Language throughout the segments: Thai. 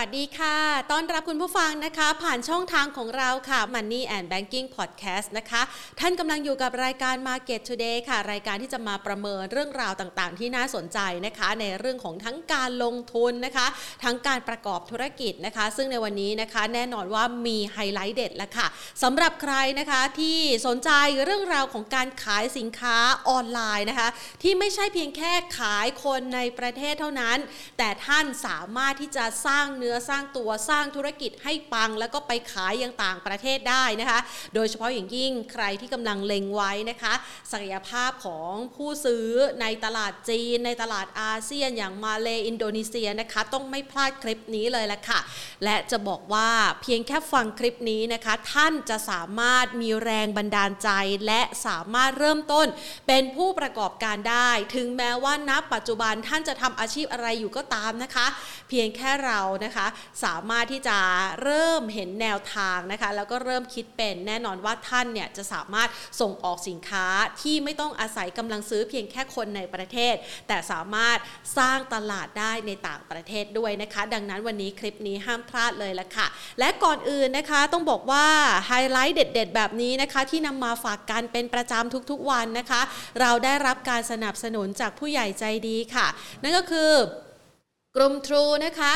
วัสดีค่ะ ต้อนรับคุณผู้ฟังนะคะ ผ่านช่องทางของเราค่ะ Money and Banking Podcast นะคะ ท่านกำลังอยู่กับรายการ Market Today ค่ะ รายการที่จะมาประเมินเรื่องราวต่างๆ ที่น่าสนใจนะคะ ในเรื่องของทั้งการลงทุนนะคะ ทั้งการประกอบธุรกิจนะคะ ซึ่งในวันนี้นะคะ แน่นอนว่ามีไฮไลท์เด็ดแล้วค่ะสำหรับใครนะคะที่สนใจเรื่องราวของการขายสินค้าออนไลน์นะคะ ที่ไม่ใช่เพียงแค่ขายคนในประเทศเท่านั้น แต่ท่านสามารถที่จะสร้างเนื้อสร้างตัวสร้างธุรกิจให้ปัง แล้วก็ไปขายยังต่างประเทศได้นะคะ โดยเฉพาะอย่างยิ่งใครที่กำลังเล็งไว้นะคะ ศักยภาพของผู้ซื้อในตลาดจีน ในตลาดอาเซียนอย่างมาเลอินโดนีเซียนะคะ ต้องไม่พลาดคลิปนี้เลยละค่ะ และจะบอกว่าเพียงแค่ฟังคลิปนี้นะคะ ท่านจะสามารถมีแรงบันดาลใจ และสามารถเริ่มต้นเป็นผู้ประกอบการได้ ถึงแม้ว่าณปัจจุบันท่านจะทำอาชีพอะไรอยู่ก็ตามนะคะ เพียงแค่เรานะคะสามารถที่จะเริ่มเห็นแนวทางนะคะ แล้วก็เริ่มคิดเป็นแน่นอนว่าท่านเนี่ยจะสามารถส่งออกสินค้าที่ไม่ต้องอาศัยกำลังซื้อเพียงแค่คนในประเทศ แต่สามารถสร้างตลาดได้ในต่างประเทศด้วยนะคะ ดังนั้นวันนี้คลิปนี้ห้ามพลาดเลยละค่ะ และก่อนอื่นนะคะต้องบอกว่าไฮไลท์เด็ด ๆ แบบนี้นะคะที่นำมาฝากกันเป็นประจำทุกๆวันนะคะ เราได้รับการสนับสนุนจากผู้ใหญ่ใจดีค่ะ นั่นก็คือกลุ่มทรูนะคะ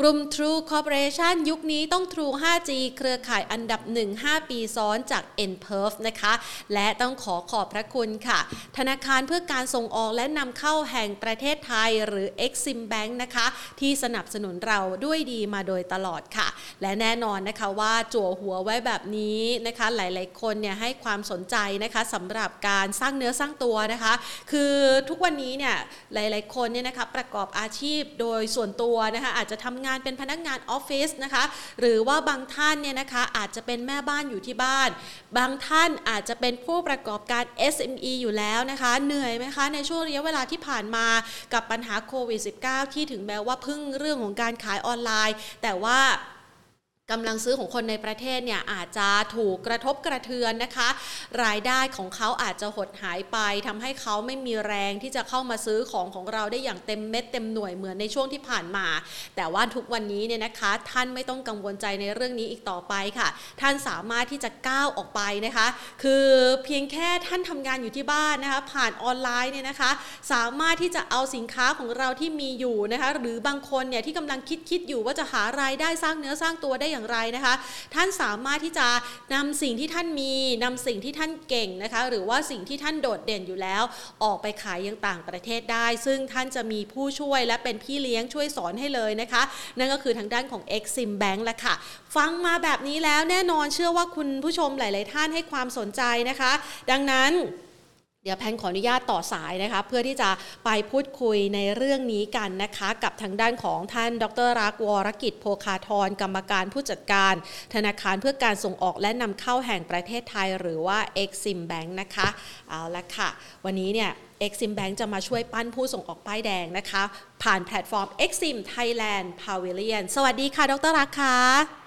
กลุ่ม True Corporation ยุคนี้ต้อง True 5G เครือข่ายอันดับ 1 5 ปีซ้อนจาก n p e r f นะคะ และต้องขอขอบพระคุณค่ะ ธนาคารเพื่อการส่งออกและนำเข้าแห่งประเทศไทยหรือ Exim Bank นะคะ ที่สนับสนุนเราด้วยดีมาโดยตลอดค่ะ และแน่นอนนะคะว่าจั่วหัวไว้แบบนี้นะคะ หลายๆ คนเนี่ยให้ความสนใจนะคะสำหรับการสร้างเนื้อสร้างตัวนะคะ คือทุกวันนี้เนี่ยหลาย ๆ คนเนี่ยนะคะประกอบอาชีพโดยส่วนตัวนะคะอาจจะทำงานเป็นพนักงานออฟฟิศนะคะ หรือว่าบางท่านเนี่ยนะคะอาจจะเป็นแม่บ้านอยู่ที่บ้าน บางท่านอาจจะเป็นผู้ประกอบการ SME อยู่แล้วนะคะ เหนื่อยไหมคะ ในช่วงระยะเวลาที่ผ่านมากับปัญหาโควิด -19 ที่ถึงแม้ว่าพึ่งเรื่องของการขายออนไลน์ แต่ว่า กำลังซื้อของคนในประเทศเนี่ยอาจจะถูกกระทบกระเทือนนะคะ รายได้ของเขาอาจจะหดหายไปทำให้เขาไม่มีแรงที่จะเข้ามาซื้อของของเราได้อย่างเต็มเม็ดเต็มหน่วยเหมือนในช่วงที่ผ่านมา แต่ว่าทุกวันนี้เนี่ยนะคะ ท่านไม่ต้องกังวลใจในเรื่องนี้อีกต่อไปค่ะ ท่านสามารถที่จะก้าวออกไปนะคะ คือเพียงแค่ท่านทำงานอยู่ที่บ้านนะคะ ผ่านออนไลน์เนี่ยนะคะ สามารถที่จะเอาสินค้าของเราที่มีอยู่นะคะ หรือบางคนเนี่ยที่กำลังคิดคิดอยู่ว่าจะหารายได้สร้างเนื้อสร้างตัวได้อย่างไรนะคะ ท่านสามารถที่จะนำสิ่งที่ท่านมีนำสิ่งที่ท่านเก่งนะคะ หรือว่าสิ่งที่ท่านโดดเด่นอยู่แล้ว ออกไปขายยังต่างประเทศได้ ซึ่งท่านจะมีผู้ช่วยและเป็นพี่เลี้ยงช่วยสอนให้เลยนะคะ นั่นก็คือทางด้านของ Exim Bank แหละค่ะ ฟังมาแบบนี้แล้วแน่นอนเชื่อว่าคุณผู้ชมหลาย ๆ ท่านให้ความสนใจนะคะ ดังนั้น เดี๋ยวแพนขออนุญาตต่อสายนะคะเพื่อที่จะไปพูดคุยในเรื่องนี้กันนะคะ กับทางด้านของท่านดรรักวรกิจโพคาทรกรรมการผู้จัดการ ธนาคารเพื่อการส่งออกและนำเข้าแห่งประเทศไทย หรือว่า Exim Bank นะคะเอาละค่ะ วันนี้เนี่ย Exim Bank จะมาช่วยปั้นผู้ส่งออกป้ายแดงนะคะ ผ่านแพลตฟอร์ม Exim Thailand Pavilion สวัสดีค่ะ ดรรักค่ะ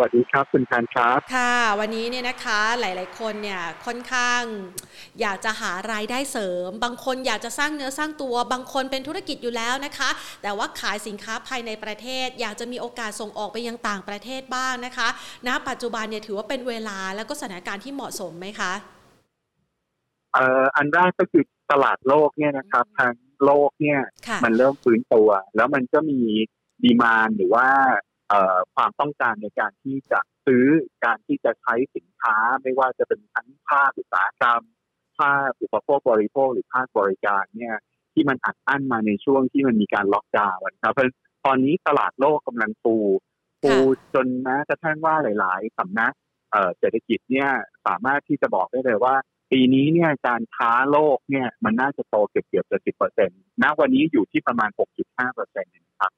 วัสดีครับ คุณแพนครับ ค่ะ วันนี้เนี่ยนะคะหลาย ๆ คนเนี่ยค่อนข้าง อยากจะหารายได้เสริม บางคนอยากจะสร้างเนื้อสร้างตัว บางคนเป็นธุรกิจอยู่แล้วนะคะ แต่ว่าขายสินค้าภายในประเทศ อยากจะมีโอกาสส่งออกไปยังต่างประเทศบ้างนะคะ ณ ปัจจุบันเนี่ยถือว่าเป็นเวลาแล้วก็สถานการณ์ที่เหมาะสมไหมคะเอ่ออันแรกก็คือตลาดโลกเนี่ยนะครับทางโลกเนี่ยค่ะมันเริ่มฟื้นตัว แล้วมันก็มีดีมานหรือว่าเอ่อ ความต้องการในการที่จะซื้อการที่จะใช้สินค้า ไม่ว่าจะเป็นทั้งภาคอุตสาหกรรมภาคอุปโภคบริโภคหรือภาคบริการเนี่ยที่มันอัดอั้นมาในช่วงที่มันมีการล็อกดาวน์นะครับเพราะตอนนี้ตลาดโลกกำลังฟูฟูจนแม้กระทั่งว่าหลาย ๆสำนักเอ่อเศรษฐกิจเนี่ยสามารถที่จะบอกได้เลยว่า ปีนี้เนี่ยการค้าโลกเนี่ยมันน่าจะโตเกือบเกือบจะสิบเปอร์เซ็นต์ณวันนี้อยู่ที่ประมาณหกจุดห้าเปอร์เซ็นต์นะครับ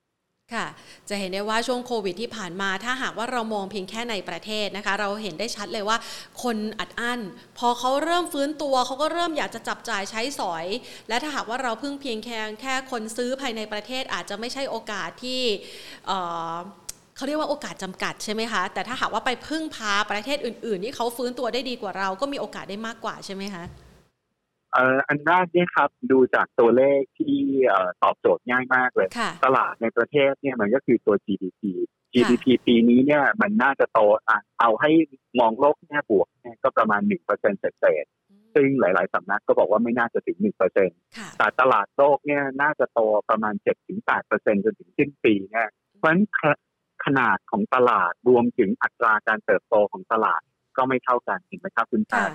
ค่ะ จะเห็นได้ว่าช่วงโควิดที่ผ่านมา ถ้าหากว่าเรามองเพียงแค่ในประเทศนะคะ เราเห็นได้ชัดเลยว่าคนอัดอั้น พอเขาเริ่มฟื้นตัวเขาก็เริ่มอยากจะจับจ่ายใช้สอย และถ้าหากว่าเราพึ่งเพียงแค่แค่คนซื้อภายในประเทศอาจจะไม่ใช่โอกาสที่เขาเรียกว่าโอกาสจำกัดใช่ไหมคะ แต่ถ้าหากว่าไปพึ่งพาประเทศอื่น ๆ ที่เขาฟื้นตัวได้ดีกว่าเราก็มีโอกาสได้มากกว่าใช่ไหมคะ อ่ออันแรกเนี่ยครับดูจากตัวเลขที่เอ่อตอบโจทย์ง่ายมากเลยค่ะตลาดในประเทศเนี่ยมันก็คือตัว GDP GDP ปีนี้เนี่ยมันน่าจะโตอะเอาให้มองโลกแง่บวกเนี่ยก็ประมาณ1%เศษๆซึ่งหลาย ๆสำนักก็บอกว่าไม่น่าจะถึง1%ค่ะแต่ตลาดโลกเนี่ยน่าจะโตประมาณ7-8%จนถึงสิ้นปีเนี่ยเพราะฉะนั้นขขนาดของตลาดรวมถึงอัตราการเติบโตของตลาดก็ไม่เท่ากันเห็นไหมครับคุณค่ะตาเอ่อ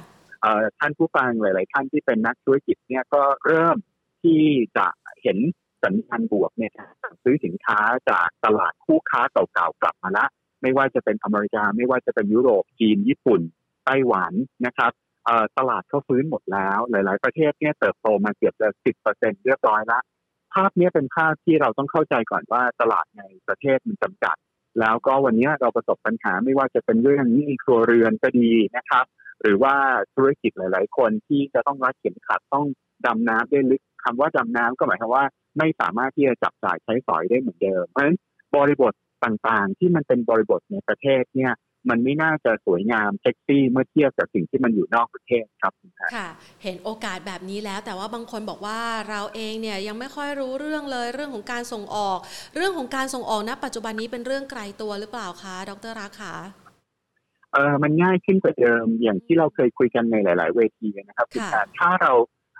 ท่านผู้ฟังหลาย ๆ ท่านที่เป็นนักธุรกิจเนี่ยก็เริ่มที่จะเห็นสัญญาณบวกเนี่ยซื้อสินค้าจากตลาดคู่ค้าเก่าๆกลับมาละ ไม่ว่าจะเป็นอเมริกา ไม่ว่าจะเป็นยุโรปจีน ญี่ปุ่นไต้หวันนะครับตลาดเขาฟื้นหมดแล้ว หลาย ๆ ประเทศเนี่ยเติบโตมาเกือบจะสิบเปอร์เซ็นเรียบร้อยละ ภาพนี้เป็นภาพที่เราต้องเข้าใจก่อนว่าตลาดในประเทศมันจำกัด แล้วก็วันนี้เราประสบปัญหาไม่ว่าจะเป็นเรื่องนี้ครัวเรือนก็ดีนะครับ หรือว่าธุรกิจหลาย ๆ คนที่จะต้องรัดเข็มขัดต้องดำน้ำได้ลึกคำว่าดำน้ำก็หมายความว่าไม่สามารถที่จะจับจ่ายใช้สอยได้เหมือนเดิม เพราะฉะนั้นบริบทต่างๆ ที่มันเป็นบริบทในประเทศเนี่ยมันไม่น่าจะสวยงามเซ็กซี่เมื่อเทียบกับสิ่งที่มันอยู่นอกประเทศครับค่ะ เห็นโอกาสแบบนี้แล้ว แต่ว่าบางคนบอกว่าเราเองเนี่ยยังไม่ค่อยรู้เรื่องเลยเรื่องของการส่งออก เรื่องของการส่งออกณปัจจุบันนี้เป็นเรื่องไกลตัวหรือเปล่าคะดรรักค่ะ เออมันง่ายขึ้นกว่าเดิมอย่างที่เราเคยคุยกันในหลาย ๆ เวทีนะครับคุณค่ะการถ้าเรา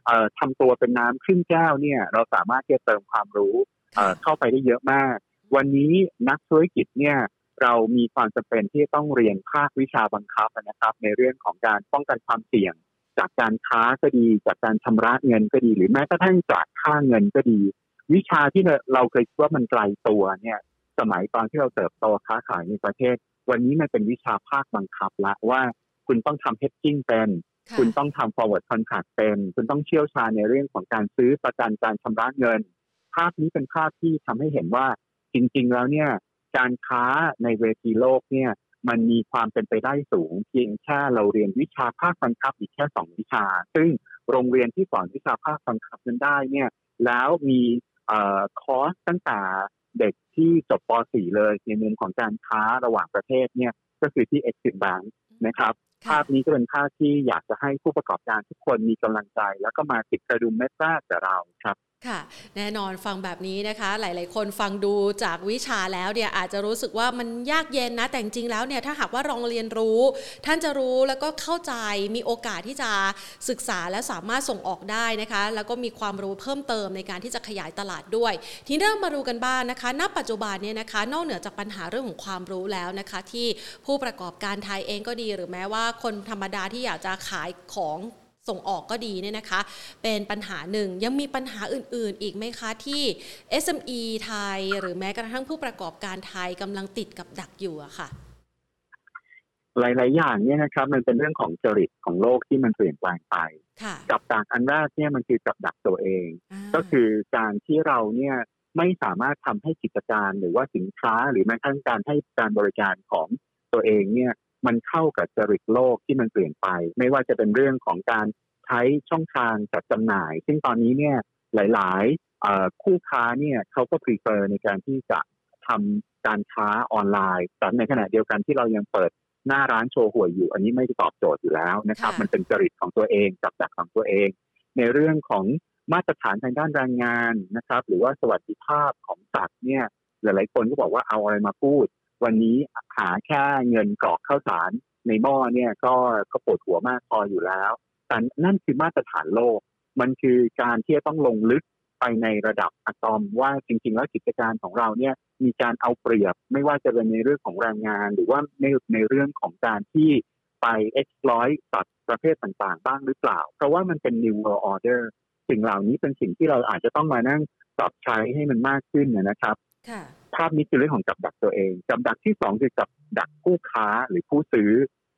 เอ่อทำตัวเป็นน้ำครึ่งแก้วเนี่ย เราสามารถที่จะเติมความรู้เอ่อเข้าไปได้เยอะมาก วันนี้นักธุรกิจเนี่ยเรามีความจำเป็นที่ต้องเรียนภาควิชาบังคับนะครับ ในเรื่องของการป้องกันความเสี่ยง จากการค้าก็ดี จากการชำระเงินก็ดี หรือแม้กระทั่งจากค่าเงินก็ดี วิชาที่เราเคยคิดว่ามันไกลตัวเนี่ย สมัยตอนที่เราเติบโตค้าขายในประเทศ วันนี้มันเป็นวิชาภาคบังคับละว่าคุณต้องทำ hedging เป็นค่ะคุณต้องทำ forward contract เป็น คุณต้องเชี่ยวชาญในเรื่องของการซื้อประกันการชำระเงิน ภาพนี้เป็นภาพที่ทำให้เห็นว่าจริง ๆ แล้วเนี่ยการค้าในเวทีโลกเนี่ยมันมีความเป็นไปได้สูง เพียงแค่เราเรียนวิชาภาคบังคับอีกแค่สองวิชา ซึ่งโรงเรียนที่สอนวิชาภาคบังคับนั้นได้เนี่ยแล้วมีเอ่อคอร์สตั้งแต่ เด็กที่จบป .4 เลยในมุมของการค้าระหว่างประเทศเนี่ยก็คือที่ Exim Bank นะครับภาพนี้ก็เป็นภาพที่อยากจะให้ผู้ประกอบการทุกคนมีกำลังใจ แล้วก็มาติดกระดุมเม็ดแรกกับเราครับ ค่ะแน่นอนฟังแบบนี้นะคะ หลาย ๆ คนฟังดูจากวิชาแล้วเนี่ยอาจจะรู้สึกว่ามันยากเย็นนะแต่จริงแล้วเนี่ยถ้าหากว่าลองเรียนรู้ ท่านจะรู้แล้วก็เข้าใจมีโอกาสที่จะศึกษาและสามารถส่งออกได้นะคะ แล้วก็มีความรู้เพิ่มเติมในการที่จะขยายตลาดด้วย ทีนี้เริ่มมาดูกันบ้างนะคะ ณ ปัจจุบันเนี่ยนะคะ นอกเหนือจากปัญหาเรื่องของความรู้แล้วนะคะ ที่ผู้ประกอบการไทยเองก็ดี หรือแม้ว่าคนธรรมดาที่อยากจะขายของ ส่งออกก็ดีเนี่ยนะคะ เป็นปัญหาหนึ่งยังมีปัญหาอื่น ๆ อีกไหมคะที่ SME ไทย หรือแม้กระทั่งผู้ประกอบการไทยกำลังติดกับดักอยู่อะค่ะ หลาย ๆ อย่างเนี่ยนะครับ มันเป็นเรื่องของจริตของโลกที่มันเปลี่ยนแปลงไปค่ะกับดักอันแรกเนี่ยมันคือกับดักตัวเองอ่าก็คือการที่เราเนี่ยไม่สามารถทำให้กิจการหรือว่าสินค้าหรือแม้กระทั่งการให้การบริการของตัวเองเนี่ย มันเข้ากับจริตโลกที่มันเปลี่ยนไป ไม่ว่าจะเป็นเรื่องของการใช้ช่องทางจัดจำหน่าย ซึ่งตอนนี้เนี่ยหลายๆเอ่อคู่ค้าเนี่ยเขาก็ prefer ในการที่จะทำการค้าออนไลน์แต่ในขณะเดียวกันที่เรายังเปิดหน้าร้านโชว์หวยอยู่ อันนี้ไม่ได้ตอบโจทย์อยู่แล้วนะครับค่ะมันเป็นจริตของตัวเองกับดักของตัวเอง ในเรื่องของมาตรฐานทางด้านแรงงานนะครับ หรือว่าสวัสดิภาพของสัตว์เนี่ยหลายๆคนก็บอกว่าเอาอะไรมาพูด วันนี้หาแค่เงินกรอกข้าวสารในหม้อเนี่ยก็ก็ปวดหัวมากพออยู่แล้วแต่นั่นคือมาตรฐานโลก มันคือการที่จะต้องลงลึกไปในระดับอะตอมว่าจริง ๆ แล้วกิจการของเราเนี่ยมีการเอาเปรียบไม่ว่าจะเป็นในเรื่องของแรงงาน หรือว่าในในเรื่องของการที่ไป exploit สัตว์ประเภทต่างๆ บ้างหรือเปล่า เพราะว่ามันเป็น new world order สิ่งเหล่านี้เป็นสิ่งที่เราอาจจะต้องมานั่งปรับใช้ให้มันมากขึ้นนะครับ ภาพนี้คือเรื่องของกับดักตัวเอง กับดักที่สองคือกับดักคู่ค้าหรือผู้ซื้อ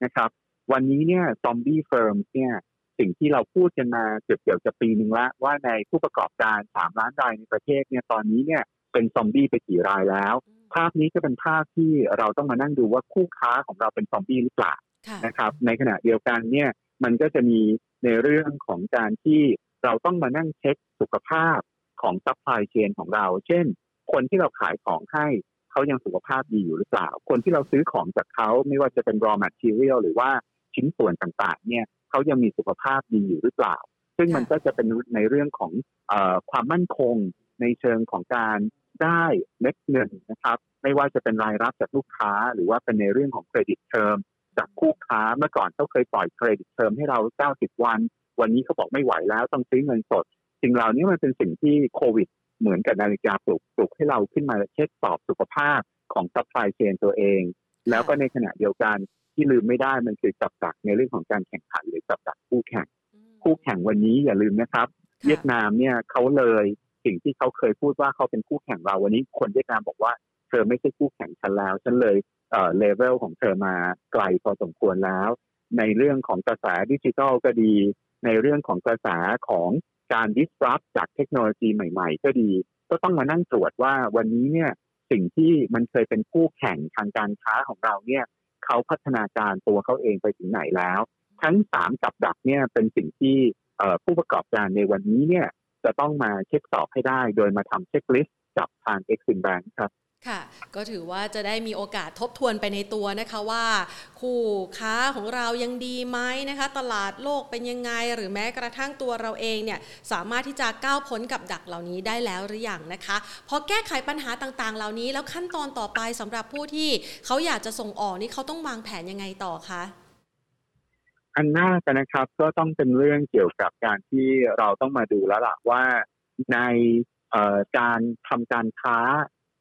นะครับ วันนี้เนี่ย zombie firm เนี่ยสิ่งที่เราพูดกันมาเกือบเกือบจะปีหนึ่งละว่าในผู้ประกอบการสามล้านรายในประเทศเนี่ยตอนนี้เนี่ยเป็นซอมบี้ไปกี่รายแล้ว ภาพนี้ก็เป็นภาพที่เราต้องมานั่งดูว่าคู่ค้าของเราเป็นซอมบี้หรือเปล่าค่ะนะครับ ในขณะเดียวกันเนี่ยมันก็จะมีในเรื่องของการที่เราต้องมานั่งเช็คสุขภาพของ supply chain ของเรา เช่น คนที่เราขายของให้เขายังสุขภาพดีอยู่หรือเปล่า คนที่เราซื้อของจากเขาไม่ว่าจะเป็น raw material หรือว่าชิ้นส่วนต่างๆ เนี่ยเขายังมีสุขภาพดีอยู่หรือเปล่า ซึ่งมันก็จะเป็นในเรื่องของอความมั่นคงในเชิงของการได้เม็ดเงินนะครับ ไม่ว่าจะเป็นรายรับจากลูกค้า หรือว่าเป็นในเรื่องของ credit term จากคู่ค้าเมื่อก่อนเขาเคยปล่อย credit term ให้เรา 90 วัน วันนี้เขาบอกไม่ไหวแล้วต้องซื้อเงินสด สิ่งเหล่านี้มันเป็นสิ่งที่โควิด เหมือนกับนาฬิกาปลุกปลุกให้เราขึ้นมาเช็คสอบสุขภาพของ supply chain ตัวเอง แล้วก็ในขณะเดียวกันที่ลืมไม่ได้มันคือกับดักในเรื่องของการแข่งขันหรือกับดักคู่แข่ง คู่แข่งวันนี้อย่าลืมนะครับ เวียดนามเนี่ยเขาเลยสิ่งที่เขาเคยพูดว่าเขาเป็นคู่แข่งเราวันนี้คนเวียดนามบอกว่าเธอไม่ใช่คู่แข่งฉันแล้วฉันเลยเอ่อเลเวลของเธอมาไกลพอสมควรแล้ว ในเรื่องของกระแสดิจิทัลก็ดี ในเรื่องของกระแสของ การ disrupt จากเทคโนโลยีใหม่ ๆ ก็ดี ก็ต้องมานั่งตรวจว่าวันนี้เนี่ยสิ่งที่มันเคยเป็นคู่แข่งทางการค้าของเราเนี่ยเขาพัฒนาการตัวเขาเองไปถึงไหนแล้ว ทั้งสามกับดักเนี่ยเป็นสิ่งที่ผู้ประกอบการในวันนี้เนี่ยจะต้องมาเช็คสอบให้ได้ โดยมาทำเช็คลิสต์กับทาง Exim Bank ครับ ค่ะ ก็ถือว่าจะได้มีโอกาสทบทวนไปในตัวนะคะว่า คู่ค้าของเรายังดีไหมนะคะ ตลาดโลกเป็นยังไง หรือแม้กระทั่งตัวเราเองเนี่ยสามารถที่จะก้าวพ้นกับดักเหล่านี้ได้แล้วหรือยังนะคะพอแก้ไขปัญหาต่างๆ เหล่านี้แล้วขั้นตอนต่อไปสำหรับผู้ที่เขาอยากจะส่งออกนี่เขาต้องวางแผนยังไงต่อคะอันหน่าจะนนะครับก็ต้องเป็นเรื่องเกี่ยวกับการที่เราต้องมาดูแล้วล่ะว่าในการทำการค้า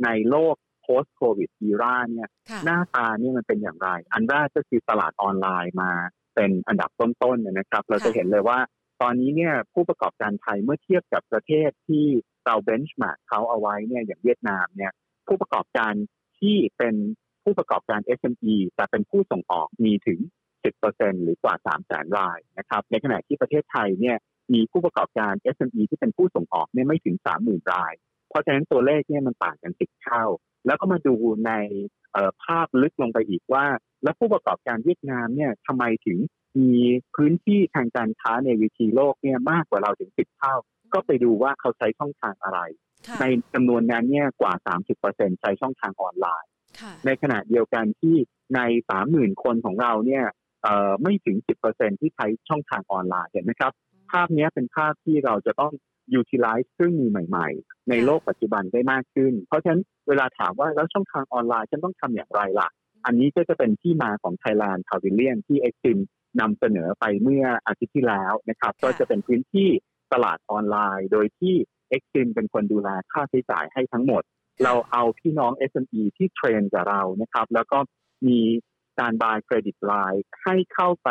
ในโลก post covid era เนี่ย หน้าตาเนี่ยมันเป็นอย่างไร อันแรกก็คือตลาดออนไลน์มาเป็นอันดับต้นๆนะครับ เราจะเห็นเลยว่าตอนนี้เนี่ยผู้ประกอบการไทยเมื่อเทียบกับประเทศที่เราเบนช์มาร์กเขาเอาไว้เนี่ยอย่างเวียดนามเนี่ยผู้ประกอบการที่เป็นผู้ประกอบการ SME แต่เป็นผู้ส่งออกมีถึง 10%หรือกว่า 3 แสนรายนะครับ ในขณะที่ประเทศไทยเนี่ยมีผู้ประกอบการ SME ที่เป็นผู้ส่งออกเนี่ยไม่ถึง 30,000 ราย เพราะฉะนั้นตัวเลขเนี่ยมันต่างกันสิบเท่า แล้วก็มาดูในภาพลึกลงไปอีกว่า แล้วผู้ประกอบการเวียดนามเนี่ยทำไมถึงมีพื้นที่ทางการค้าในวิธีโลกเนี่ยมากกว่าเราถึงสิบเท่า ก็ไปดูว่าเขาใช้ช่องทางอะไร ในจำนวนนั้นเนี่ยกว่า 30%ใช้ช่องทางออนไลน์ ในขณะเดียวกันที่ใน 30,000 คนของเราเนี่ยไม่ถึง 10%ที่ใช้ช่องทางออนไลน์เห็นไหมครับ ภาพนี้เป็นภาพที่เราจะต้อง utilize เครื่องมือใหม่ ๆ ในโลกปัจจุบันได้มากขึ้น เพราะฉะนั้นเวลาถามว่าแล้วช่องทางออนไลน์ฉันต้องทำอย่างไรล่ะ อันนี้ก็จะเป็นที่มาของ Thailand Pavilion ที่ Exim นำเสนอไปเมื่ออาทิตย์ที่แล้วนะครับ ก็จะเป็นพื้นที่ตลาดออนไลน์ โดยที่ Exim เป็นคนดูแลค่าใช้จ่ายให้ทั้งหมด เราเอาพี่น้อง SME ที่เทรนกับเรานะครับ แล้วก็มีการ buy credit line ให้เข้าไป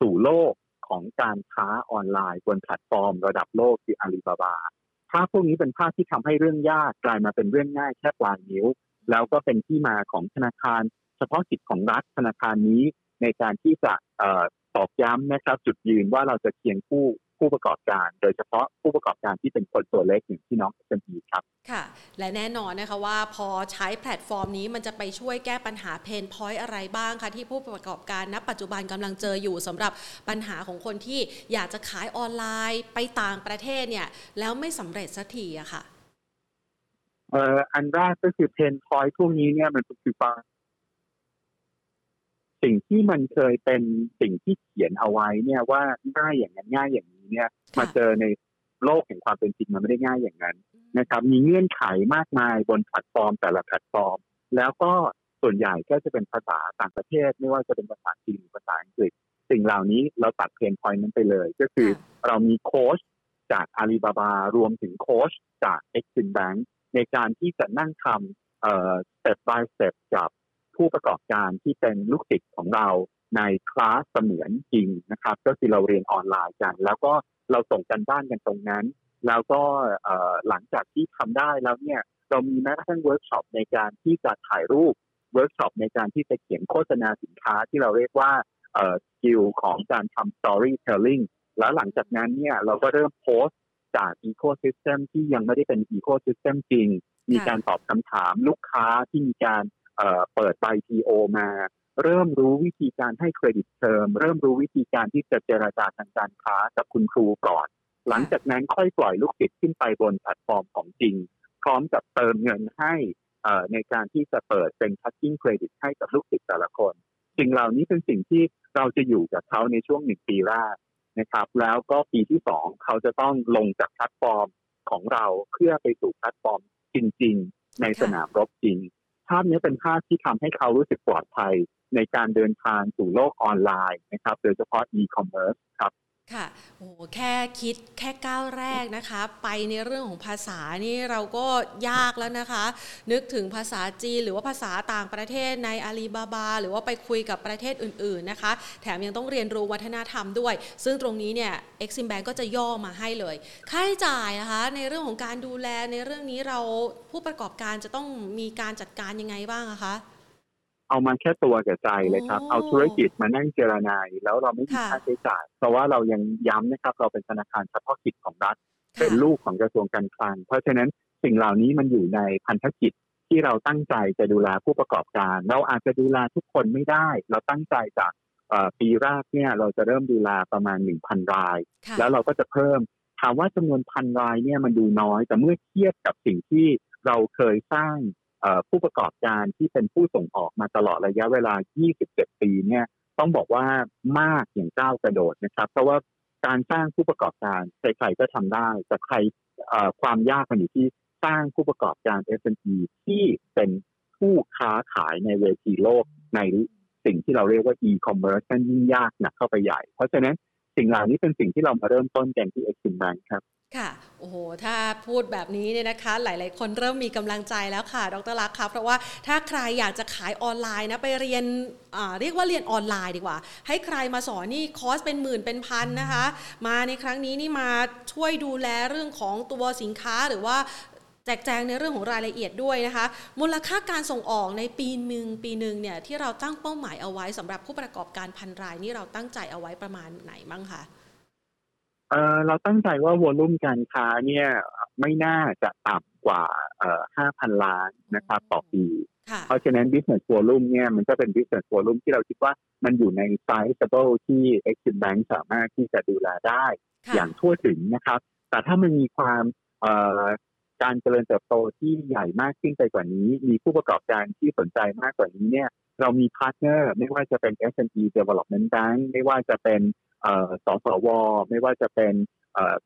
สู่โลก ของการค้าออนไลน์บนแพลตฟอร์ม ระดับโลกที่อาลีบาบาภาพพวกนี้เป็นภาพที่ทำให้เรื่องยากกลายมาเป็นเรื่องง่ายแค่ปลายนิ้ว แล้วก็เป็นที่มาของธนาคาร เฉพาะกิจของรัฐธนาคารนี้ในการที่จะตอกย้ำนะครับจุดยืนว่าเราจะเคียงคู่ ผู้ประกอบการ โดยเฉพาะผู้ประกอบการที่เป็นคนตัวเล็กอย่างที่น้องเอ็มครับ ค่ะ และแน่นอนนะคะว่าพอใช้แพลตฟอร์มนี้มันจะไปช่วยแก้ปัญหา pain point อะไรบ้างคะที่ผู้ประกอบการณปัจจุบันกำลังเจออยู่สำหรับปัญหาของคนที่อยากจะขายออนไลน์ไปต่างประเทศเนี่ยแล้วไม่สำเร็จสักทีอะค่ะเอ่ออันแรกก็คือ pain point พวกนี้เนี่ยมันคือฟังสิ่งที่มันเคยเป็นสิ่งที่เขียนเอาไว้เนี่ยว่าง่ายอย่างนั้นง่ายอย่างนี้ เนี่ยมาเจอในโลกแห่งความเป็นจริงมันไม่ได้ง่ายอย่างนั้นนะครับ มีเงื่อนไขมากมายบนแพลตฟอร์ม แต่ละแพลตฟอร์ม แล้วก็ส่วนใหญ่ก็จะเป็นภาษาต่างประเทศ ไม่ว่าจะเป็นภาษาจีนหรือภาษาอังกฤษ สิ่งเหล่านี้เราตัด pain point นั้นไปเลย ก็คือเรามีโค้ชจากอาลีบาบารวมถึงโค้ชจาก EXIM Bank ในการที่จะนั่งทำเอ่อ step by step กับผู้ประกอบการที่เป็นลูกศิษย์ของเรา ในคลาสเสมือนจริงนะครับ ก็คือเราเรียนออนไลน์กัน แล้วก็เราส่งกันบ้านกันตรงนั้น แล้วก็หลังจากที่ทำได้แล้วเนี่ยเรามีแม้กระทั่งเวิร์กช็อปในการที่จะถ่ายรูปเวิร์กช็อปในการที่จะเขียนโฆษณาสินค้าที่เราเรียกว่า skill ของการทำ storytelling แล้วหลังจากนั้นเนี่ยเราก็เริ่มโพสต์จาก ecosystem ที่ยังไม่ได้เป็น ecosystem จริง มีการตอบคำถามลูกค้าที่มีการเปิดใบ PO มา เริ่มรู้วิธีการให้ credit term เริ่มรู้วิธีการที่จะเจรจาทางการค้ากับคุณครูก่อน หลังจากนั้นค่อยปล่อยลูกศิษย์ขึ้นไปบนแพลตฟอร์มของจริง พร้อมกับเติมเงินให้ในการที่จะเปิดเป็น touching credit ให้กับลูกศิษย์แต่ละคนสิ่งเหล่านี้เป็นสิ่งที่เราจะอยู่กับเขาในช่วงหนึ่งปีแรกนะครับ แล้วก็ปีที่สองเขาจะต้องลงจากแพลตฟอร์มของเราเพื่อไปสู่แพลตฟอร์มจริง ๆ ในสนามรบจริง ภาพนี้เป็นภาพที่ทำให้เขารู้สึกปลอดภัยในการเดินทางสู่โลกออนไลน์นะครับ โดยเฉพาะ e-commerce ครับ ค่ะโอ้แค่คิดแค่ก้าวแรกนะคะ ไปในเรื่องของภาษานี่เราก็ยากแล้วนะคะ นึกถึงภาษาจีนหรือว่าภาษาต่างประเทศในอาลีบาบา หรือว่าไปคุยกับประเทศอื่น ๆนะคะ แถมยังต้องเรียนรู้วัฒนธรรมด้วย ซึ่งตรงนี้เนี่ย Exim Bank ก็จะย่อมาให้เลย ค่าใช้จ่ายนะคะ ในเรื่องของการดูแลในเรื่องนี้เราผู้ประกอบการจะต้องมีการจัดการยังไงบ้างะคะ เอามาแค่ตัวกับใจเลยครับ เอาธุรกิจมานั่งเจรนายแล้วเราไม่มีค่าใช้จ่าย เพราะว่าเรายังย้ำนะครับ เราเป็นธนาคารเฉพาะกิจของรัฐ เป็นลูกของกระทรวงการคลัง เพราะฉะนั้นสิ่งเหล่านี้มันอยู่ในพันธกิจที่เราตั้งใจจะดูแลผู้ประกอบการ เราอาจจะดูแลทุกคนไม่ได้ เราตั้งใจจากปีแรกเนี่ยเราจะเริ่มดูแลประมาณหนึ่งพันราย แล้วเราก็จะเพิ่มถามว่าจำนวนพันรายเนี่ยมันดูน้อย แต่เมื่อเทียบกับสิ่งที่เราเคยสร้าง ผู้ประกอบการที่เป็นผู้ส่งออกมาตลอดระยะเวลา 27 ปีเนี่ยต้องบอกว่ามากอย่างก้าวกระโดดนะครับ เพราะว่าการสร้างผู้ประกอบการใครๆก็ทำได้ แต่ใครความยากมันอยู่ที่สร้างผู้ประกอบการ SME ที่เป็นผู้ค้าขายในเวทีโลกในสิ่งที่เราเรียกว่า e-commerce นั่นยิ่งยากหนักเข้าไปใหญ่ เพราะฉะนั้นสิ่งเหล่านี้เป็นสิ่งที่เรามาเริ่มต้นกันที่ Exim Bank ครับ ค่ะ โอ้โห ถ้าพูดแบบนี้เนี่ยนะคะ หลาย ๆ คนเริ่มมีกำลังใจแล้วค่ะ ดรลักษ์ครับเพราะว่าถ้าใครอยากจะขายออนไลน์นะไปเรียนเรียกว่าเรียนออนไลน์ดีกว่า ให้ใครมาสอนนี่คอสเป็นหมื่นเป็นพันนะคะ มาในครั้งนี้นี่มาช่วยดูแลเรื่องของตัวสินค้าหรือว่าแจกแจงในเรื่องของรายละเอียดด้วยนะคะ มูลค่าการส่งออกในปีหนึ่งปีหนึ่งเนี่ยที่เราตั้งเป้าหมายเอาไว้สำหรับผู้ประกอบการพันรายนี่เราตั้งใจเอาไว้ประมาณไหนบ้างคะ เออเราตั้งใจว่าวอลุ่มการค้าเนี่ยไม่น่าจะต่ำกว่าเอ่อห้าพันล้านนะครับต่อปี เพราะฉะนั้น business volume เนี่ยมันก็เป็น business volume ที่เราคิดว่ามันอยู่ใน sizable ที่ Exim Bank สามารถที่จะดูแลได้อย่างทั่วถึงนะครับ แต่ถ้ามันมีความเอ่อการเจริญเติบโตที่ใหญ่มากขึ้นไปกว่านี้ มีผู้ประกอบการที่สนใจมากกว่านี้เนี่ยเรามี partner ไม่ว่าจะเป็น SME Development Bank ไม่ว่าจะเป็น สสว ไม่ว่าจะเป็น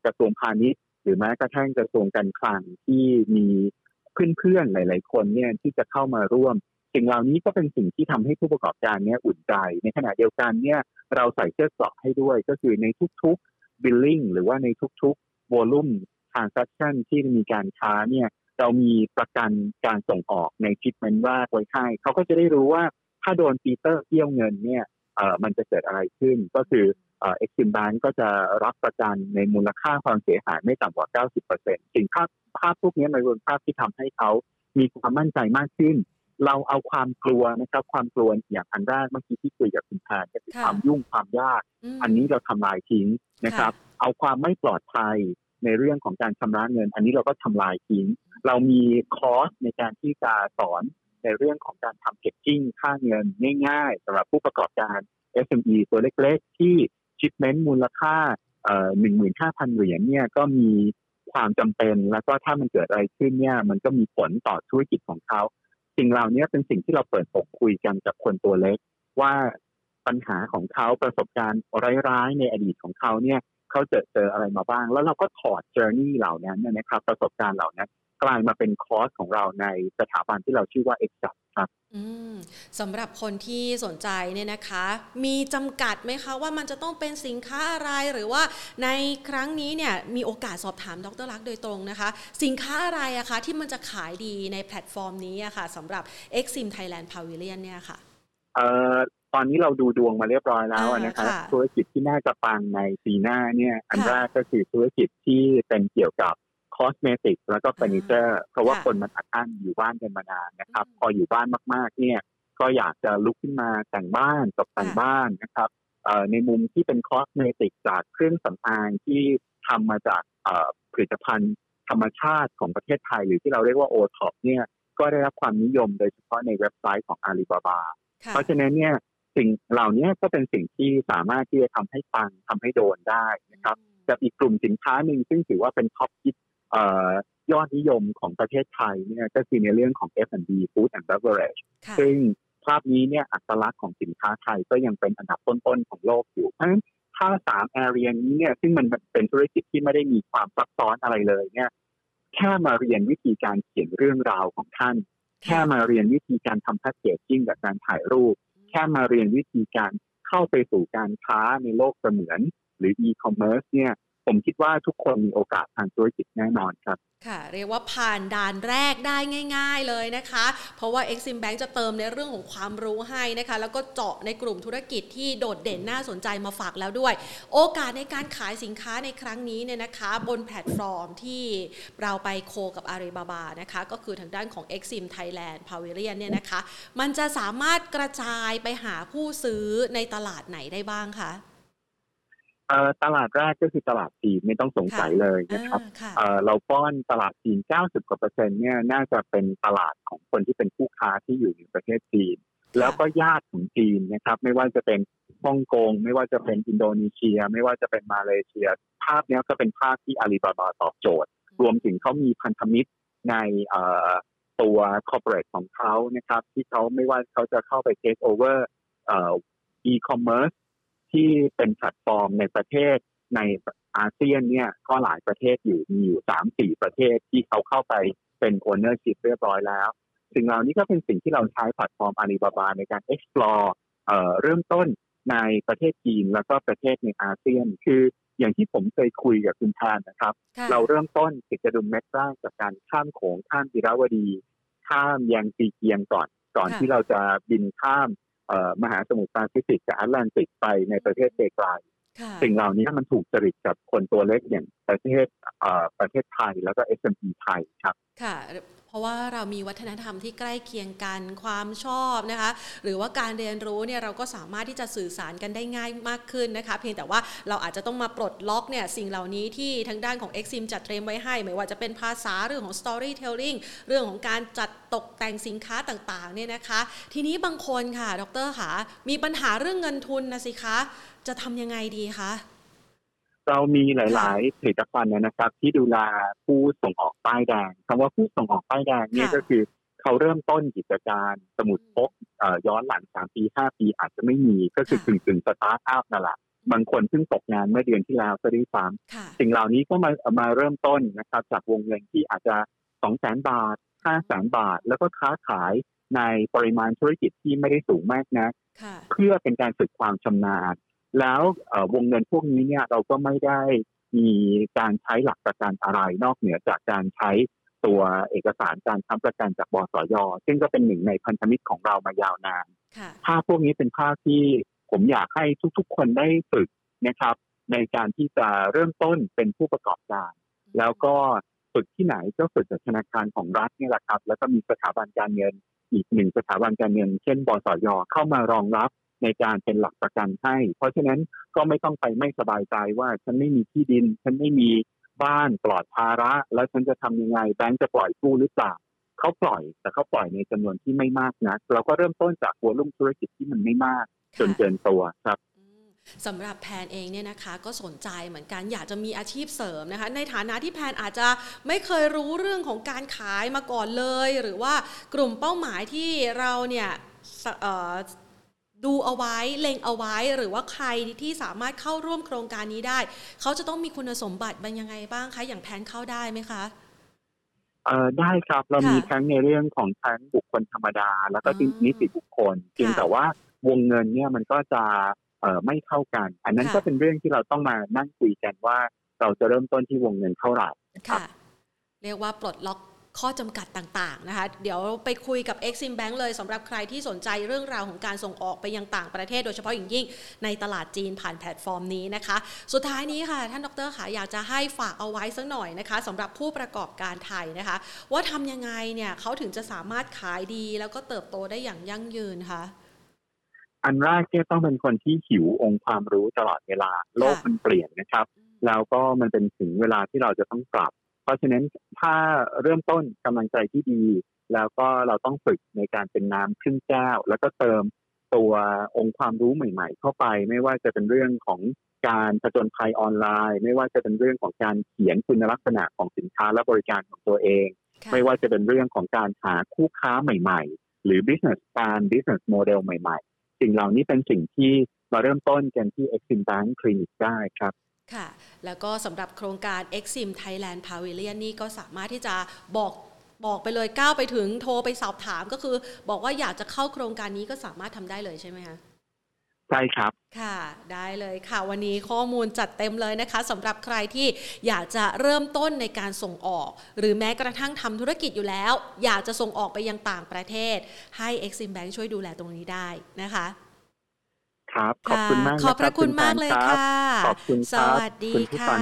กระทรวงพาณิชย์ หรือแม้กระทั่งกระทรวงการคลังที่มีเพื่อนๆหลาย ๆ คนเนี่ยที่จะเข้ามาร่วมสิ่งเหล่านี้ก็เป็นสิ่งที่ทำให้ผู้ประกอบการเนี่ยอุ่นใจ ในขณะเดียวกันเนี่ยเราใส่เสื้อเกราะให้ด้วย ก็คือในทุกๆ billing หรือว่าในทุกๆ volume transaction ที่มีการค้าเนี่ยเรามีประกันการส่งออกใน shipment ไว้ให้เขาก็จะได้รู้ว่าถ้าโดนปีเตอร์เที่ยวเงินเนี่ยเออมันจะเกิดอะไรขึ้น ก็คือ EXIM Bank ก็จะรับประกันในมูลค่าความเสียหายไม่ต่ำกว่า 90%สิ่งภาพภาพพวกนี้มันเป็นภาพที่ทำให้เขามีความมั่นใจมากขึ้น เราเอาความกลัวนะครับความกลัวอย่างอันแรกเมื่อกี้ที่คุยกับคุณแพนก็คือความยุ่งความยาก อันนี้เราทำลายทิ้งนะครับ เอาความไม่ปลอดภัยในเรื่องของการชำระเงิน อันนี้เราก็ทำลายทิ้ง เรามีคอสในการที่จะสอนในเรื่องของการทำเก็บจิ้งค่าเงินง่าย ๆสำหรับผู้ประกอบการ SME ตัวเล็ก ๆ ที่ ชิปเมนต์มูลค่าหนึ่งหมื่นห้าพันเหรียญเนี่ยก็มีความจำเป็นแล้วก็ถ้ามันเกิดอะไรขึ้นเนี่ยมันก็มีผลต่อธุรกิจของเขาสิ่งเหล่านี้เป็นสิ่งที่เราเปิดอกคุยกันกับคนตัวเล็ก ว่าปัญหาของเขาประสบการณ์ร้ายๆในอดีตของเขาเนี่ยเขาเจอเจออะไรมาบ้าง แล้วเราก็ถอดเจอร์นี่เหล่านั้นนะครับ ประสบการณ์เหล่านั้น กลายมาเป็นคอร์สของเราในสถาบันที่เราชื่อว่า e x a ครับสำหรับคนที่สนใจเนี่ยนะคะ มีจำกัดไหมคะว่ามันจะต้องเป็นสินค้าอะไรหรือว่าในครั้งนี้เนี่ยมีโอกาสสอบถามดรลักษ์โดยตรงนะคะ สินค้าอะไรอะคะที่มันจะขายดีในแพลตฟอร์มนี้อะคะ่ะสำหรับ Exim Thailand Pavilion เนี่ยค่ะเอ่อตอนนี้เราดูดวงมาเรียบร้อยแล้วนะครับธุรกิจที่น่าจะปังในปีหน้าเนี่ย อันแรกก็คือธุรกิจที่เป็นเกี่ยวกับ cosmetic แล้วก็เฟอร์นิเจอร์เพราะว่าคนมันอัดอั้นอยู่บ้านกันมานานนะครับ พออยู่บ้านมากๆ เนี่ย ก็อยากจะลุกขึ้นมาแต่งบ้านตกแต่งบ้านนะครับในมุมที่เป็น cosmetic จากเครื่องสำอางที่ทำมาจากผลิตภัณฑ์ธรรมชาติของประเทศไทย หรือที่เราเรียกว่าโอท็อปเนี่ยก็ได้รับความนิยมโดยเฉพาะในเว็บไซต์ของอาลีบาบาเพราะฉะนั้นเนี่ยสิ่งเหล่านี้ก็เป็นสิ่งที่สามารถที่จะทำให้ปังทำให้โดนได้นะครับกับอีกกลุ่มสินค้าหนึ่งซึ่งถือว่าเป็น top hit ยอดนิยมของประเทศไทยเนี่ยก็คือในเรื่องของ F&B Food and Beverage ซึ่งภาพนี้เนี่ยอัตลักษณ์ของสินค้าไทยก็ยังเป็นอันดับต้นๆของโลกอยู่เพราะฉะนั้นถ้าสาม area นี้เนี่ยซึ่งมันเป็นธุรกิจที่ไม่ได้มีความซับซ้อนอะไรเลยเนี่ยแค่มาเรียนวิธีการเขียนเรื่องราวของท่าน แค่มาเรียนวิธีการทำ packaging กับการถ่ายรูป แค่มาเรียนวิธีการเข้าไปสู่การค้าในโลกเสมือน หรืออีคอมเมิร์ซเนี่ย ผมคิดว่าทุกคนมีโอกาสทางธุรกิจแน่นอนครับ ค่ะ เรียกว่าผ่านด่านแรกได้ง่าย ๆเลยนะคะ เพราะว่า Exim Bank จะเติมในเรื่องของความรู้ให้นะคะ แล้วก็เจาะในกลุ่มธุรกิจที่โดดเด่นน่าสนใจมาฝากแล้วด้วย โอกาสในการขายสินค้าในครั้งนี้เนี่ยนะคะ บนแพลตฟอร์มที่เราไปโคกับอารีบาบานะคะ ก็คือทางด้านของ Exim Thailand Pavilion เนี่ยนะคะ มันจะสามารถกระจายไปหาผู้ซื้อในตลาดไหนได้บ้างคะ ตลาดแรกก็คือตลาดจีนไม่ต้องสงสัยเลยนะครับเราป้อนตลาดจีน 90 กว่าเปอร์เซ็นต์เนี่ยน่าจะเป็นตลาดของคนที่เป็นผู้ค้าที่อยู่ในประเทศจีน แล้วก็ญาติของจีนนะครับ ไม่ว่าจะเป็นฮ่องกง ไม่ว่าจะเป็นอินโดนีเซีย ไม่ว่าจะเป็นมาเลเซีย ภาพนี้ก็เป็นภาพที่อาลีบาบาตอบโจทย์ รวมถึงเขามีพันธมิตรในตัว corporate ของเขานะครับ ที่เขาไม่ว่าเขาจะเข้าไป takeover e-commerce ที่เป็นแพลตฟอร์มในประเทศในอาเซียนเนี่ยก็หลายประเทศอยู่มีอยู่สามสี่ประเทศที่เขาเข้าไปเป็น ownership เรียบร้อยแล้วสิ่งเหล่านี้ก็เป็นสิ่งที่เราใช้แพลตฟอร์มอาลีบาบาในการ explore เอ่อเริ่มต้นในประเทศจีนแล้วก็ประเทศในอาเซียน คืออย่างที่ผมเคยคุยกับคุณแทนนะครับ เราเริ่มต้นติดกระดุมเม็ดแรกจากการข้ามโขงข้ามอิรวดี ข้ามแยงซีเกียงก่อน ก่อนที่เราจะบินข้าม มหาสมุทรแปซิฟิกกับแอตแลนติกไปในประเทศไกลๆสิ่งเหล่านี้มันถูกจริตกับคนตัวเล็กอย่างประเทศประเทศไทยแล้วก็ SME ไทยครับ ค่ะราะว่าเรามีวัฒนธรรมที่ใกล้เคียงกันความชอบนะคะ หรือว่าการเรียนรู้เนี่ยเราก็สามารถที่จะสื่อสารกันได้ง่ายมากขึ้นนะคะ เพียงแต่ว่าเราอาจจะต้องมาปลดล็อกเนี่ยสิ่งเหล่านี้ที่ทางด้านของ Exim จัดเตรียมไว้ให้ ไม่ว่าจะเป็นภาษาเรื่องของ storytelling เรื่องของการจัดตกแต่งสินค้าต่างๆเนี่ยนะคะ ทีนี้บางคนค่ะดรค่ะมีปัญหาเรื่องเงินทุนนะสิคะ จะทำยังไงดีคะ เรามีหลาย ๆ ผลิตภัณฑ์นะครับ ที่ดูแลผู้ส่งออกป้ายแดงคำว่าผู้ส่งออกป้ายแดงเนี่ยก็คือเขาเริ่มต้นกิจการสมุดพกย้อนหลังสามปีห้าปีอาจจะไม่มีก็คือกึ่งกึ่งสตาร์ทอัพนั่นแหละบางคนเพิ่งตกงานเมื่อเดือนที่แล้วก็ได้ฟังสิ่งเหล่านี้ก็มามาเริ่มต้นนะครับ จากวงเงินที่อาจจะสองแสนบาทห้าแสนบาท แล้วก็ค้าขายในปริมาณธุรกิจที่ไม่ได้สูงมากนะเพื่อเป็นการฝึกความชำนาญ แล้ววงเงินพวกนี้เนี่ยเราก็ไม่ได้มีการใช้หลักประกันอะไรนอกเหนือจากการใช้ตัวเอกสารการค้ำประกันจากบสยซึ่งก็เป็นหนึ่งในพันธมิตรของเรามายาวนานภาพพวกนี้เป็นภาพที่ผมอยากให้ทุกๆ คนได้ฝึกนะครับ ในการที่จะเริ่มต้นเป็นผู้ประกอบการ แล้วก็ฝึกที่ไหนก็ฝึกจากธนาคารของรัฐนี่แหละครับ แล้วก็มีสถาบันการเงินอีกหนึ่งสถาบันการเงิน เช่นบสยเข้ามารองรับ ในการเป็นหลักประกันให้ เพราะฉะนั้นก็ไม่ต้องไปไม่สบายใจว่าฉันไม่มีที่ดิน ฉันไม่มีบ้านปลอดภาระ แล้วฉันจะทำยังไงแบงก์จะปล่อยกู้หรือเปล่าเขาปล่อยแต่เขาปล่อยในจำนวนที่ไม่มากนะเราก็เริ่มต้นจากหัวลุ่มธุรกิจที่มันไม่มากจนเกินตัวครับสำหรับแพนเองเนี่ยนะคะก็สนใจเหมือนกันอยากจะมีอาชีพเสริมนะคะ ในฐานะที่แพนอาจจะไม่เคยรู้เรื่องของการขายมาก่อนเลย หรือว่ากลุ่มเป้าหมายที่เราเนี่ย ดูเอาไว้เล็งเอาไว้หรือว่าใครที่สามารถเข้าร่วมโครงการนี้ได้ เขาจะต้องมีคุณสมบัติบางยังไงบ้างคะ อย่างแพนเข้าได้ไหมคะเอ่อได้ครับเรามีทั้งในเรื่องของทั้งบุคคลธรรมดา แล้วก็นิติบุคคลเพียงแต่ว่าวงเงินเนี่ยมันก็จะเอ่อไม่เท่ากัน อันนั้นก็เป็นเรื่องที่เราต้องมานั่งคุยกันว่า เราจะเริ่มต้นที่วงเงินเท่าไหร่ครับเรียกว่าปลดล็อก ข้อจำกัดต่างๆนะคะ เดี๋ยวไปคุยกับ Exim Bank เลยสำหรับใครที่สนใจเรื่องราวของการส่งออกไปยังต่างประเทศ โดยเฉพาะอย่างยิ่งในตลาดจีนผ่านแพลตฟอร์มนี้นะคะ สุดท้ายนี้ค่ะ ท่านดรค่ะอยากจะให้ฝากเอาไว้สักหน่อยนะคะสำหรับผู้ประกอบการไทยนะคะ ว่าทำยังไงเนี่ยเขาถึงจะสามารถขายดี แล้วก็เติบโตได้อย่างยั่งยืนคะอันแรกเนี่ยต้องเป็นคนที่หิวองค์ความรู้ตลอดเวลา โลกมันเปลี่ยนนะครับ แล้วก็มันเป็นถึงเวลาที่เราจะต้องปรับ เพราะฉะนั้นถ้าเริ่มต้นกำลังใจที่ดี แล้วก็เราต้องฝึกในการเป็นน้ำครึ่งแก้ว แล้วก็เติมตัวองค์ความรู้ใหม่ ๆ เข้าไป ไม่ว่าจะเป็นเรื่องของการผจญภัยออนไลน์ ไม่ว่าจะเป็นเรื่องของการเขียนคุณลักษณะของสินค้าและบริการของตัวเอง ไม่ว่าจะเป็นเรื่องของการหาคู่ค้าใหม่ ๆ หรือ business plan business model ใหม่ ๆ สิ่งเหล่านี้เป็นสิ่งที่มาเริ่มต้นกันที่ Exim Bank Clinic ได้ครับ ค่ะ แล้วก็สำหรับโครงการ Exim Thailand Pavilion นี่ก็สามารถที่จะบอกบอกไปเลยก้าวไปถึงโทรไปสอบถามก็คือ บอกว่าอยากจะเข้าโครงการนี้ก็สามารถทำได้เลยใช่ไหมคะใช่ครับ ค่ะ ได้เลยค่ะ วันนี้ข้อมูลจัดเต็มเลยนะคะสำหรับใครที่อยากจะเริ่มต้นในการส่งออก หรือแม้กระทั่งทำธุรกิจอยู่แล้ว อยากจะส่งออกไปยังต่างประเทศ ให้ Exim Bank ช่วยดูแลตรงนี้ได้นะคะ ครับ ขอบคุณมากขอบพระคุณมากเลยค่ะ ขอบคุณสวัสดีค่ะ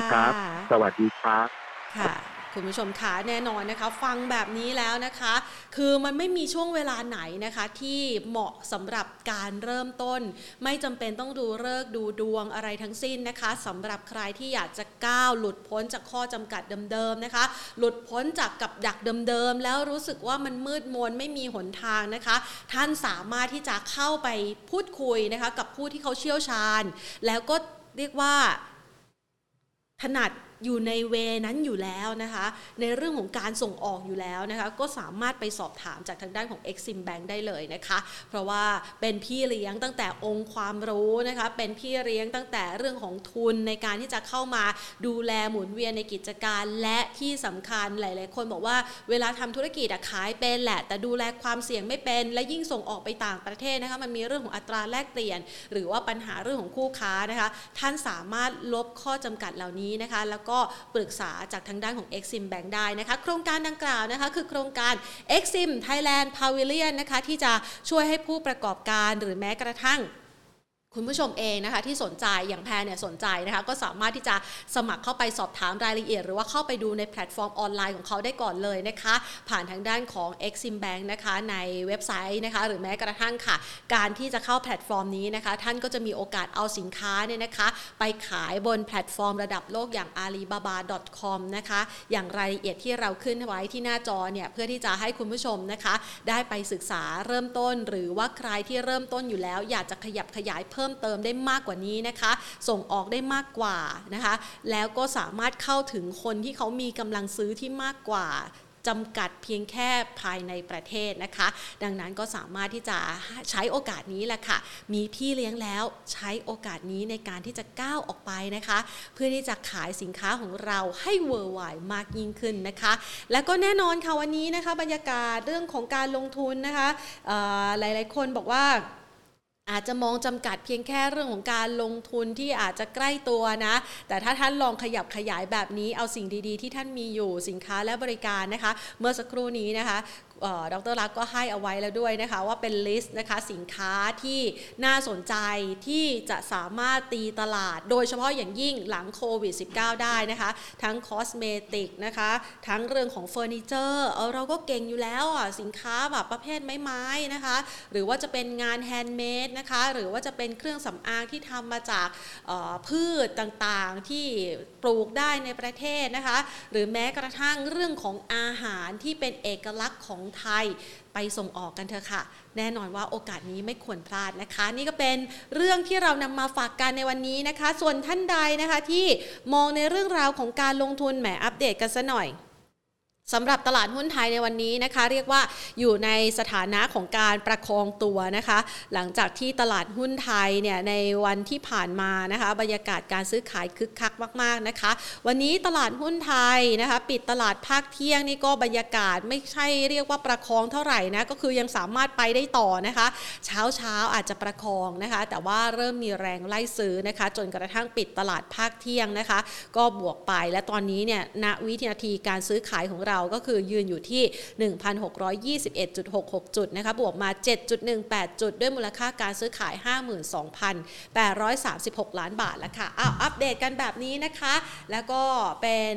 สวัสดีครับค่ะ คุณผู้ชมคะแน่นอนนะคะ ฟังแบบนี้แล้วนะคะ คือมันไม่มีช่วงเวลาไหนนะคะที่เหมาะสำหรับการเริ่มต้น ไม่จำเป็นต้องดูเลิกดูดวงอะไรทั้งสิ้นนะคะสำหรับใครที่อยากจะก้าวหลุดพ้นจากข้อจำกัดเดิมๆนะคะ หลุดพ้นจากกับดักเดิมๆแล้วรู้สึกว่ามันมืดมนไม่มีหนทางนะคะ ท่านสามารถที่จะเข้าไปพูดคุยนะคะกับผู้ที่เขาเชี่ยวชาญ แล้วก็เรียกว่าถนัด อยู่ในเวนั้นอยู่แล้วนะคะ ในเรื่องของการส่งออกอยู่แล้วนะคะ ก็สามารถไปสอบถามจากทางด้านของ Exim Bank ได้เลยนะคะ เพราะว่าเป็นพี่เลี้ยงตั้งแต่องค์ความรู้นะคะ เป็นพี่เลี้ยงตั้งแต่เรื่องของทุนในการที่จะเข้ามาดูแลหมุนเวียนในกิจการและที่สำคัญหลาย ๆ คนบอกว่าเวลาทำธุรกิจขายเป็นแหละ แต่ดูแลความเสี่ยงไม่เป็นและยิ่งส่งออกไปต่างประเทศนะคะมันมีเรื่องของอัตราแลกเปลี่ยน หรือว่าปัญหาเรื่องของคู่ค้านะคะ ท่านสามารถลบข้อจำกัดเหล่านี้นะคะ แล้วก็็ปรึกษาจากทางด้านของ Exim Bank ได้นะคะโครงการดังกล่าวนะคะคือโครงการ Exim Thailand Pavilion นะคะที่จะช่วยให้ผู้ประกอบการหรือแม้กระทั่ง คุณผู้ชมเองนะคะที่สนใจอย่างแพรเนี่ยสนใจนะคะก็สามารถที่จะสมัครเข้าไปสอบถามรายละเอียด หรือว่าเข้าไปดูในแพลตฟอร์มออนไลน์ของเขาได้ก่อนเลยนะคะ ผ่านทางด้านของ Exim Bank นะคะในเว็บไซต์นะคะหรือแม้กระทั่งค่ะ การที่จะเข้าแพลตฟอร์มนี้นะคะ ท่านก็จะมีโอกาสเอาสินค้าเนี่ยนะคะ ไปขายบนแพลตฟอร์มระดับโลกอย่าง alibaba.com นะคะ อย่างรายละเอียดที่เราขึ้นไว้ที่หน้าจอเนี่ยเพื่อที่จะให้คุณผู้ชมนะคะ ได้ไปศึกษาเริ่มต้น หรือว่าใครที่เริ่มต้นอยู่แล้ว อยากจะขยับขยายเพิ่มเติมได้มากกว่านี้นะคะ ส่งออกได้มากกว่านะคะ แล้วก็สามารถเข้าถึงคนที่เขามีกำลังซื้อที่มากกว่าจำกัดเพียงแค่ภายในประเทศนะคะ ดังนั้นก็สามารถที่จะใช้โอกาสนี้แหละค่ะ มีพี่เลี้ยงแล้วใช้โอกาสนี้ในการที่จะก้าวออกไปนะคะ เพื่อที่จะขายสินค้าของเราให้เวอร์ไวมากยิ่งขึ้นนะคะ และก็แน่นอนค่ะวันนี้นะคะ บรรยากาศเรื่องของการลงทุนนะคะหลายๆ คนบอกว่า อาจจะมองจำกัดเพียงแค่เรื่องของการลงทุนที่อาจจะใกล้ตัวนะ แต่ถ้าท่านลองขยับขยายแบบนี้เอาสิ่งดีๆ ที่ท่านมีอยู่สินค้าและบริการนะคะ เมื่อสักครู่นี้นะคะ ดรลักก็ให้เอาไว้แล้วด้วยนะคะ ว่าเป็นลิสต์นะคะสินค้าที่น่าสนใจที่จะสามารถตีตลาด โดยเฉพาะอย่างยิ่งหลังโควิด -19 ได้นะคะ ทั้ง cosmetic นะคะ ทั้งเรื่องของเฟอร์นิเจอร์เออเราก็เก่งอยู่แล้วอะสินค้าแบบประเภทไม้ๆนะคะ หรือว่าจะเป็นงาน handmade นะคะ หรือว่าจะเป็นเครื่องสำอางที่ทำมาจากพืชต่างๆที่ปลูกได้ในประเทศนะคะ หรือแม้กระทั่งเรื่องของอาหารที่เป็นเอกลักษณ์ของไทยไปส่งออกกันเถอะค่ะ แน่นอนว่าโอกาสนี้ไม่ควรพลาดนะคะ นี่ก็เป็นเรื่องที่เรานำมาฝากกันในวันนี้นะคะ ส่วนท่านใดนะคะที่มองในเรื่องราวของการลงทุนแหมอัปเดตกันซะหน่อย สำหรับตลาดหุ้นไทยในวันนี้นะคะ เรียกว่าอยู่ในสถานะของการประคองตัวนะคะ หลังจากที่ตลาดหุ้นไทยเนี่ยในวันที่ผ่านมานะคะ บรรยากาศการซื้อขายคึกคักมาก ๆนะคะ วันนี้ตลาดหุ้นไทยนะคะ ปิดตลาดภาคเที่ยงนี่ก็บรรยากาศไม่ใช่เรียกว่าประคองเท่าไหร่นะก็คือยังสามารถไปได้ต่อนะคะ เช้าเช้าอาจจะประคองนะคะ แต่ว่าเริ่มมีแรงไล่ซื้อนะคะ จนกระทั่งปิดตลาดภาคเที่ยงนะคะ ก็บวกไปและตอนนี้เนี่ยณวินาทีการซื้อขายของเราเราก็คือยืนอยู่ที่ 1,621.66 จุดนะคะบวกมา 7.18 จุด ด้วยมูลค่าการซื้อขาย 52,836 ล้านบาทแล้วค่ะอ้าวอัปเดตกันแบบนี้นะคะ แล้วก็เป็น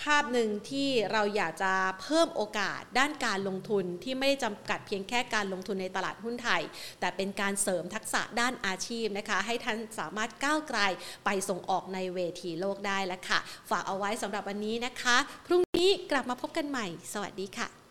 ภาพหนึ่งที่เราอยากจะเพิ่มโอกาสด้านการลงทุนที่ไม่ได้จำกัดเพียงแค่การลงทุนในตลาดหุ้นไทย แต่เป็นการเสริมทักษะด้านอาชีพนะคะ ให้ท่านสามารถก้าวไกลไปส่งออกในเวทีโลกได้แล้วค่ะ ฝากเอาไว้สำหรับวันนี้นะคะ พรุ่งนี้กลับมาพบกันใหม่ สวัสดีค่ะ